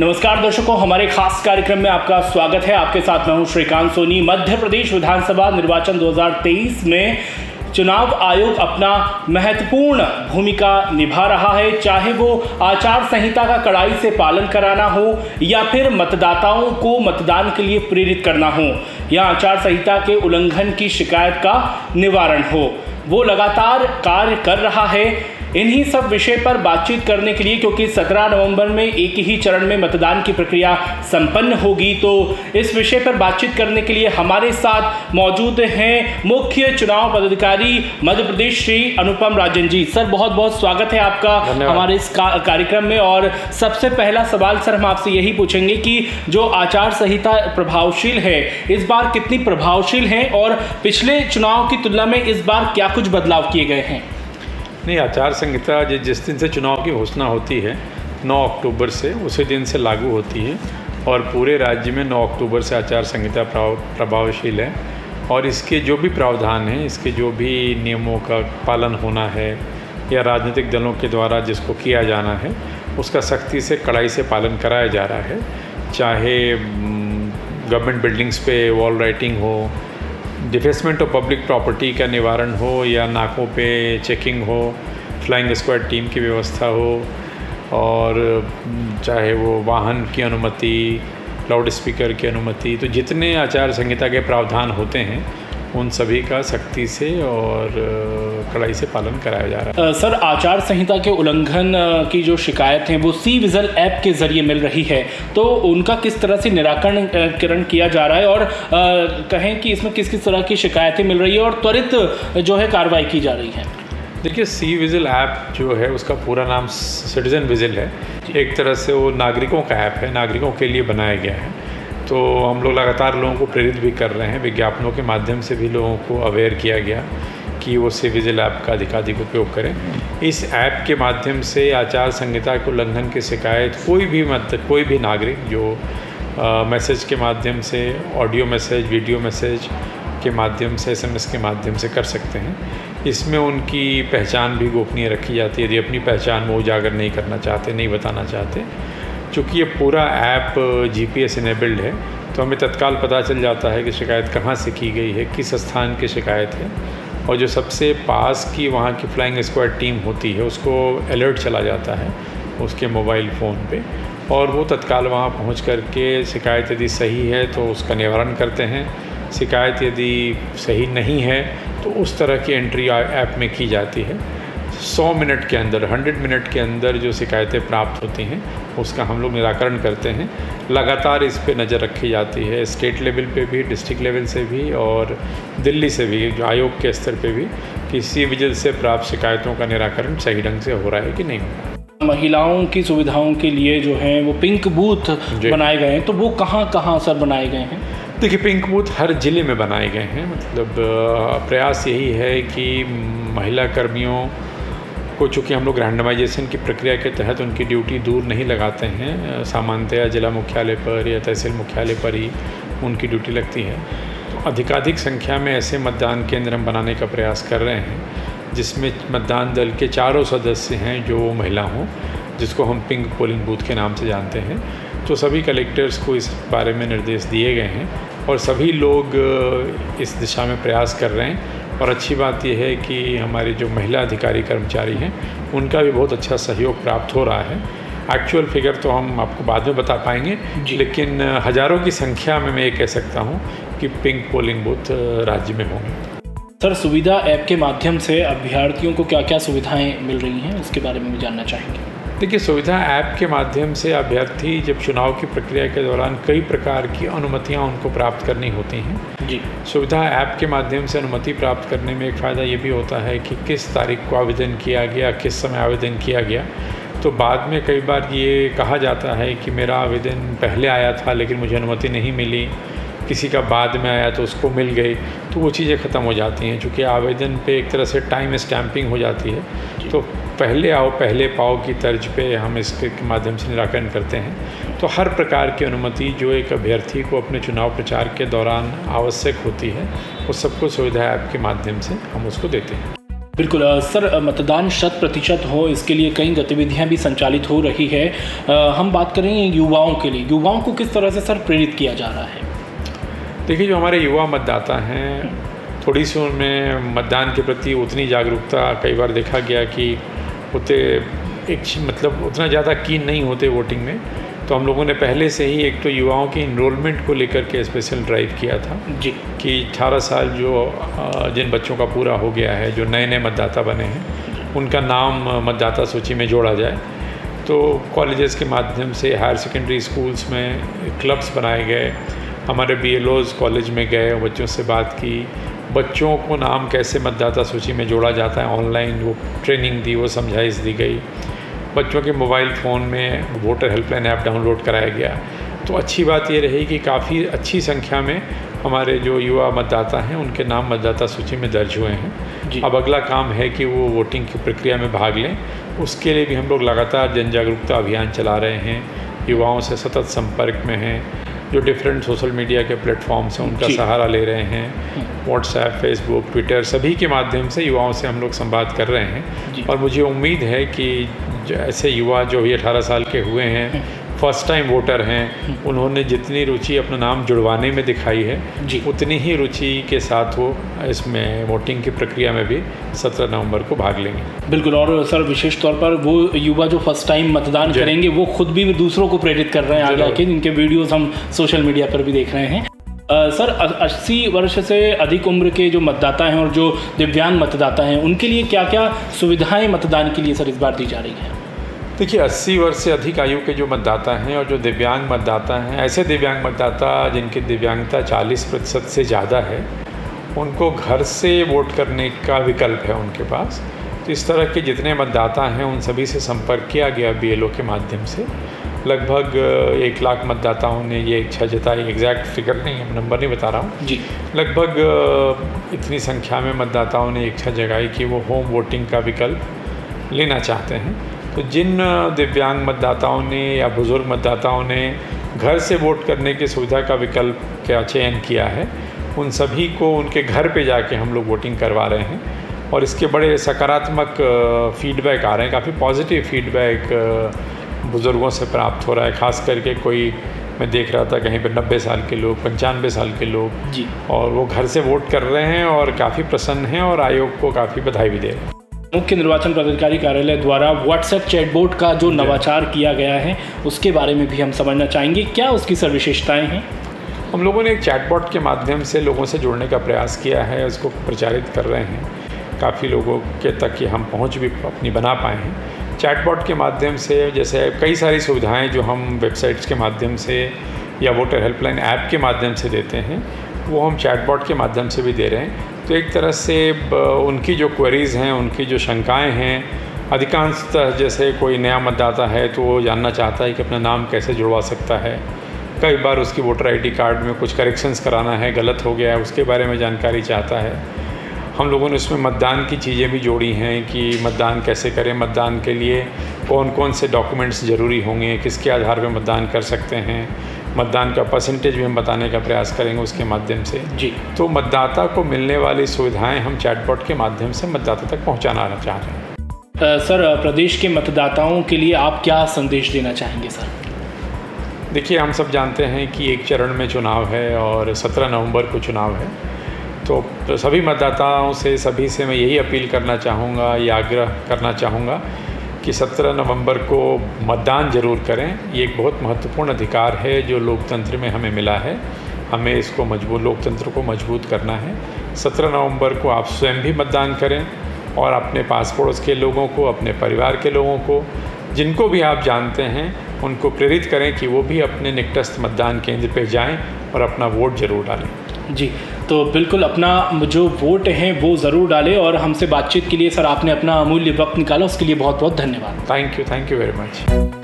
नमस्कार दर्शकों, हमारे खास कार्यक्रम में आपका स्वागत है। आपके साथ मैं हूँ श्रीकांत सोनी। मध्य प्रदेश विधानसभा निर्वाचन 2023 में चुनाव आयोग अपना महत्वपूर्ण भूमिका निभा रहा है। चाहे वो आचार संहिता का कड़ाई से पालन कराना हो या फिर मतदाताओं को मतदान के लिए प्रेरित करना हो, या आचार संहिता के उल्लंघन की शिकायत का निवारण हो। वो लगातार कार्य कर रहा है। इन्हीं सब विषय पर बातचीत करने के लिए क्योंकि 17 नवंबर में एक ही चरण में मतदान की प्रक्रिया संपन्न होगी तो इस विषय पर बातचीत करने के लिए हमारे साथ मौजूद हैं मुख्य चुनाव पदाधिकारी मध्य प्रदेश श्री अनुपम राजन जी। सर बहुत बहुत स्वागत है आपका हमारे इस का, कार्यक्रम में। और सबसे पहला सवाल सर हम आपसे यही पूछेंगे कि जो आचार संहिता प्रभावशील है इस बार कितनी प्रभावशील है? और पिछले चुनाव की तुलना में इस बार क्या कुछ बदलाव किए गए हैं। नहीं, आचार संहिता जिस दिन से चुनाव की घोषणा होती है 9 अक्टूबर से, उसी दिन से लागू होती है और पूरे राज्य में 9 अक्टूबर से आचार संहिता प्रभावशील है और इसके जो भी प्रावधान हैं, इसके जो भी नियमों का पालन होना है या राजनीतिक दलों के द्वारा जिसको किया जाना है, उसका सख्ती से, कड़ाई से पालन कराया जा रहा है। चाहे गवर्नमेंट बिल्डिंग्स पे वॉल राइटिंग हो डिफेसमेंट ऑफ़ पब्लिक प्रॉपर्टी का निवारण हो या नाकों पे चेकिंग हो, फ्लाइंग स्क्वाड टीम की व्यवस्था हो, और चाहे वो वाहन की अनुमति लाउड स्पीकर की अनुमति तो जितने आचार संहिता के प्रावधान होते हैं, उन सभी का सख्ती से और कड़ाई से पालन कराया जा रहा है। सर आचार संहिता के उल्लंघन की जो शिकायत है वो सी विजल ऐप के ज़रिए मिल रही है। तो उनका किस तरह से निराकरण किया जा रहा है और कहें कि इसमें किस किस तरह की शिकायतें मिल रही है और त्वरित जो है कार्रवाई की जा रही है? देखिए सी विजिल ऐप जो है उसका पूरा नाम सिटीज़न विजिल है। एक तरह से वो नागरिकों का ऐप है नागरिकों के लिए बनाया गया है। तो हम लोग लगातार लोगों को प्रेरित भी कर रहे हैं विज्ञापनों के माध्यम से भी लोगों को अवेयर किया गया। कि वो सिविजिल ऐप का अधिकाधिक उपयोग करें। इस ऐप के माध्यम से आचार संहिता के उल्लंघन की शिकायत कोई भी मत, कोई भी नागरिक जो मैसेज के माध्यम से, ऑडियो मैसेज, वीडियो मैसेज के माध्यम से एसएमएस के माध्यम से कर सकते हैं। इसमें उनकी पहचान भी गोपनीय रखी जाती है। यदि अपनी पहचान वो उजागर नहीं करना चाहते, नहीं बताना चाहते, चूँकि ये पूरा ऐप जीपीएस इनेबल्ड है तो हमें तत्काल पता चल जाता है कि शिकायत कहाँ से की गई है, किस स्थान की शिकायत है। और जो सबसे पास की वहाँ की फ्लाइंग स्क्वाड टीम होती है, उसको अलर्ट चला जाता है उसके मोबाइल फ़ोन पे। और वो तत्काल वहाँ पहुँच कर के शिकायत यदि सही है तो उसका निवारण करते हैं। शिकायत यदि सही नहीं है तो उस तरह की एंट्री ऐप में की जाती है। सौ मिनट के अंदर हंड्रेड मिनट के अंदर जो शिकायतें प्राप्त होती हैं उसका हम लोग निराकरण करते हैं। लगातार इस पर नज़र रखी जाती है स्टेट लेवल पे भी डिस्ट्रिक्ट लेवल से भी और दिल्ली से भी जो आयोग के स्तर पे भी किसी वजह से प्राप्त शिकायतों का निराकरण सही ढंग से हो रहा है कि नहीं हो रहा है। महिलाओं की सुविधाओं के लिए जो है वो पिंक बूथ बनाए गए हैं तो वो कहाँ कहाँ सर बनाए गए हैं? देखिए पिंक बूथ हर ज़िले में बनाए गए हैं मतलब प्रयास यही है कि महिला कर्मियों को चूँकि हम लोग रैंडमाइजेशन की प्रक्रिया के तहत उनकी ड्यूटी दूर नहीं लगाते हैं, सामान्यतया जिला मुख्यालय पर या तहसील मुख्यालय पर ही उनकी ड्यूटी लगती है। तो अधिकाधिक संख्या में ऐसे मतदान केंद्र हम बनाने का प्रयास कर रहे हैं, जिसमें मतदान दल के चारों सदस्य हैं जो वो महिला हों, जिसको हम पिंक पोलिंग बूथ के नाम से जानते हैं। तो सभी कलेक्टर्स को इस बारे में निर्देश दिए गए हैं और सभी लोग, इस दिशा में प्रयास कर रहे हैं और अच्छी बात यह है कि हमारे जो महिला अधिकारी कर्मचारी हैं उनका भी बहुत अच्छा सहयोग प्राप्त हो रहा है। एक्चुअल फिगर तो हम आपको बाद में बता पाएँगे लेकिन हज़ारों की संख्या में मैं ये कह सकता हूँ कि पिंक पोलिंग बूथ राज्य में होंगे। सर सुविधा ऐप के माध्यम से अभ्यर्थियों को क्या क्या सुविधाएँ मिल रही हैं? उसके बारे में भी जानना चाहेंगे। देखिए सुविधा ऐप के माध्यम से अभ्यर्थी जब चुनाव की प्रक्रिया के दौरान कई प्रकार की अनुमतियाँ उनको प्राप्त करनी होती हैं। जी। सुविधा ऐप के माध्यम से अनुमति प्राप्त करने में एक फ़ायदा ये भी होता है कि किस तारीख को आवेदन किया गया किस समय आवेदन किया गया। तो बाद में कई बार ये कहा जाता है कि मेरा आवेदन पहले आया था लेकिन मुझे अनुमति नहीं मिली किसी का बाद में आया तो उसको मिल गई तो वो चीज़ें ख़त्म हो जाती हैं चूँकि आवेदन पे एक तरह से टाइम स्टैंपिंग हो जाती है। तो पहले आओ पहले पाओ की तर्ज पे हम इसके माध्यम से निराकरण करते हैं। तो हर प्रकार की अनुमति जो एक अभ्यर्थी को अपने चुनाव प्रचार के दौरान आवश्यक होती है वो सबको सुविधा ऐप के माध्यम से हम उसको देते हैं। बिल्कुल सर मतदान शत प्रतिशत हो इसके लिए कई गतिविधियाँ भी संचालित हो रही है। हम बात करें युवाओं के लिए। युवाओं को किस तरह से सर प्रेरित किया जा रहा है? देखिए जो हमारे युवा मतदाता हैं थोड़ी सी उनमें मतदान के प्रति उतनी जागरूकता कई बार देखा गया कि उतने एक मतलब उतना ज़्यादा कीन नहीं होते वोटिंग में। तो हम लोगों ने पहले से ही एक तो युवाओं की इनरोलमेंट को लेकर के स्पेशल ड्राइव किया था जी। कि 18 साल जो जिन बच्चों का पूरा हो गया है जो नए नए मतदाता बने हैं उनका नाम मतदाता सूची में जोड़ा जाए। तो कॉलेजेस के माध्यम से हायर सेकेंडरी स्कूल्स में क्लब्स बनाए गए। हमारे बी कॉलेज में गए बच्चों से बात की बच्चों को नाम कैसे मतदाता सूची में जोड़ा जाता है ऑनलाइन वो ट्रेनिंग दी वो समझाइश दी गई। बच्चों के मोबाइल फ़ोन में वोटर हेल्पलाइन ऐप डाउनलोड कराया गया। तो अच्छी बात ये रही कि काफ़ी अच्छी संख्या में हमारे जो युवा मतदाता हैं उनके नाम मतदाता सूची में दर्ज हुए हैं। अब अगला काम है कि वो वोटिंग की प्रक्रिया में भाग लें। उसके लिए भी हम लोग लगातार जन जागरूकता अभियान चला रहे हैं। युवाओं से सतत संपर्क में हैं। जो डिफरेंट सोशल मीडिया के प्लेटफॉर्म्स हैं उनका सहारा ले रहे हैं। व्हाट्सएप फेसबुक ट्विटर सभी के माध्यम से युवाओं से हम लोग संवाद कर रहे हैं। और मुझे उम्मीद है कि ऐसे युवा जो भी अठारह साल के हुए हैं फ़र्स्ट टाइम वोटर हैं उन्होंने जितनी रुचि अपना नाम जुड़वाने में दिखाई है जी। उतनी ही रुचि के साथ वो इसमें वोटिंग की प्रक्रिया में भी 17 नवंबर को भाग लेंगे। बिल्कुल और सर विशेष तौर पर वो युवा जो फ़र्स्ट टाइम मतदान करेंगे वो खुद भी दूसरों को प्रेरित कर रहे हैं आगे आके जिनके वीडियोस हम सोशल मीडिया पर भी देख रहे हैं। सर अस्सी वर्ष से अधिक उम्र के जो मतदाता हैं और जो दिव्यांग मतदाता हैं उनके लिए क्या क्या सुविधाएँ मतदान के लिए सर इस बार दी जा रही हैं? देखिए 80 वर्ष से अधिक आयु के जो मतदाता हैं और जो दिव्यांग मतदाता हैं ऐसे दिव्यांग मतदाता जिनकी दिव्यांगता 40 प्रतिशत से ज़्यादा है उनको घर से वोट करने का विकल्प है उनके पास। तो इस तरह के जितने मतदाता हैं उन सभी से संपर्क किया गया बीएलओ के माध्यम से। लगभग एक लाख मतदाताओं ने ये इच्छा जताई। एग्जैक्ट फिगर नहीं है नंबर नहीं बता रहा हूँ। जी। लगभग इतनी संख्या में मतदाताओं ने इच्छा जगाई कि वो होम वोटिंग का विकल्प लेना चाहते हैं। तो जिन दिव्यांग मतदाताओं ने या बुज़ुर्ग मतदाताओं ने घर से वोट करने की सुविधा का विकल्प का चयन किया है उन सभी को उनके घर पे जाके हम लोग वोटिंग करवा रहे हैं और इसके बड़े सकारात्मक फीडबैक आ रहे हैं। काफ़ी पॉजिटिव फीडबैक बुज़ुर्गों से प्राप्त हो रहा है। ख़ास करके कोई मैं देख रहा था कहीं पर नब्बे साल के लोग पंचानवे साल के लोग जी। और वो घर से वोट कर रहे हैं और काफ़ी प्रसन्न हैं और आयोग को काफ़ी बधाई भी दे रहे हैं। मुख्य निर्वाचन पदाधिकारी कार्यालय द्वारा व्हाट्सएप चैटबोर्ड का जो नवाचार किया गया है उसके बारे में भी हम समझना चाहेंगे। क्या उसकी सर विशेषताएँ हैं? हम लोगों ने एक चैटबॉट के माध्यम से लोगों से जुड़ने का प्रयास किया है उसको प्रचारित कर रहे हैं। काफ़ी लोगों के तक कि हम पहुँच भी अपनी बना पाए हैं। चैटबॉट के माध्यम से जैसे कई सारी सुविधाएँ जो हम वेबसाइट्स के माध्यम से या वोटर हेल्पलाइन ऐप के माध्यम से देते हैं वो हम चैटबॉट के माध्यम से भी दे रहे हैं। तो एक तरह से उनकी जो क्वेरीज़ हैं, उनकी जो शंकाएँ हैं, अधिकांशतः जैसे कोई नया मतदाता है तो वो जानना चाहता है कि अपना नाम कैसे जुड़वा सकता है। कई बार उसकी वोटर आईडी कार्ड में कुछ करेक्शंस कराना है, गलत हो गया है, उसके बारे में जानकारी चाहता है। हम लोगों ने उसमें मतदान की चीज़ें भी जोड़ी हैं कि मतदान कैसे करें, मतदान के लिए कौन कौन से डॉक्यूमेंट्स ज़रूरी होंगे, किसके आधार पर मतदान कर सकते हैं मतदान का परसेंटेज भी हम बताने का प्रयास करेंगे उसके माध्यम से। जी। तो मतदाता को मिलने वाली सुविधाएँ हम चैटबॉट के माध्यम से मतदाता तक पहुँचाना चाह रहे हैं। सर प्रदेश के मतदाताओं के लिए आप क्या संदेश देना चाहेंगे सर? देखिए हम सब जानते हैं कि एक चरण में चुनाव है और सत्रह नवंबर को चुनाव है। तो सभी मतदाताओं से सभी से मैं यही अपील करना चाहूँगा या आग्रह करना चाहूँगा कि 17 नवंबर को मतदान ज़रूर करें। ये एक बहुत महत्वपूर्ण अधिकार है जो लोकतंत्र में हमें मिला है। हमें इसको मज़बूत, लोकतंत्र को मज़बूत करना है। 17 नवंबर को आप स्वयं भी मतदान करें और अपने पास पड़ोस के लोगों को, अपने परिवार के लोगों को, जिनको भी आप जानते हैं, उनको प्रेरित करें कि वो भी अपने निकटस्थ मतदान केंद्र पर जाएँ और अपना वोट ज़रूर डालें। जी तो बिल्कुल अपना जो वोट है वो ज़रूर डालें और हमसे बातचीत के लिए सर आपने अपना अमूल्य वक्त निकाला, उसके लिए बहुत बहुत धन्यवाद। Thank you thank you very much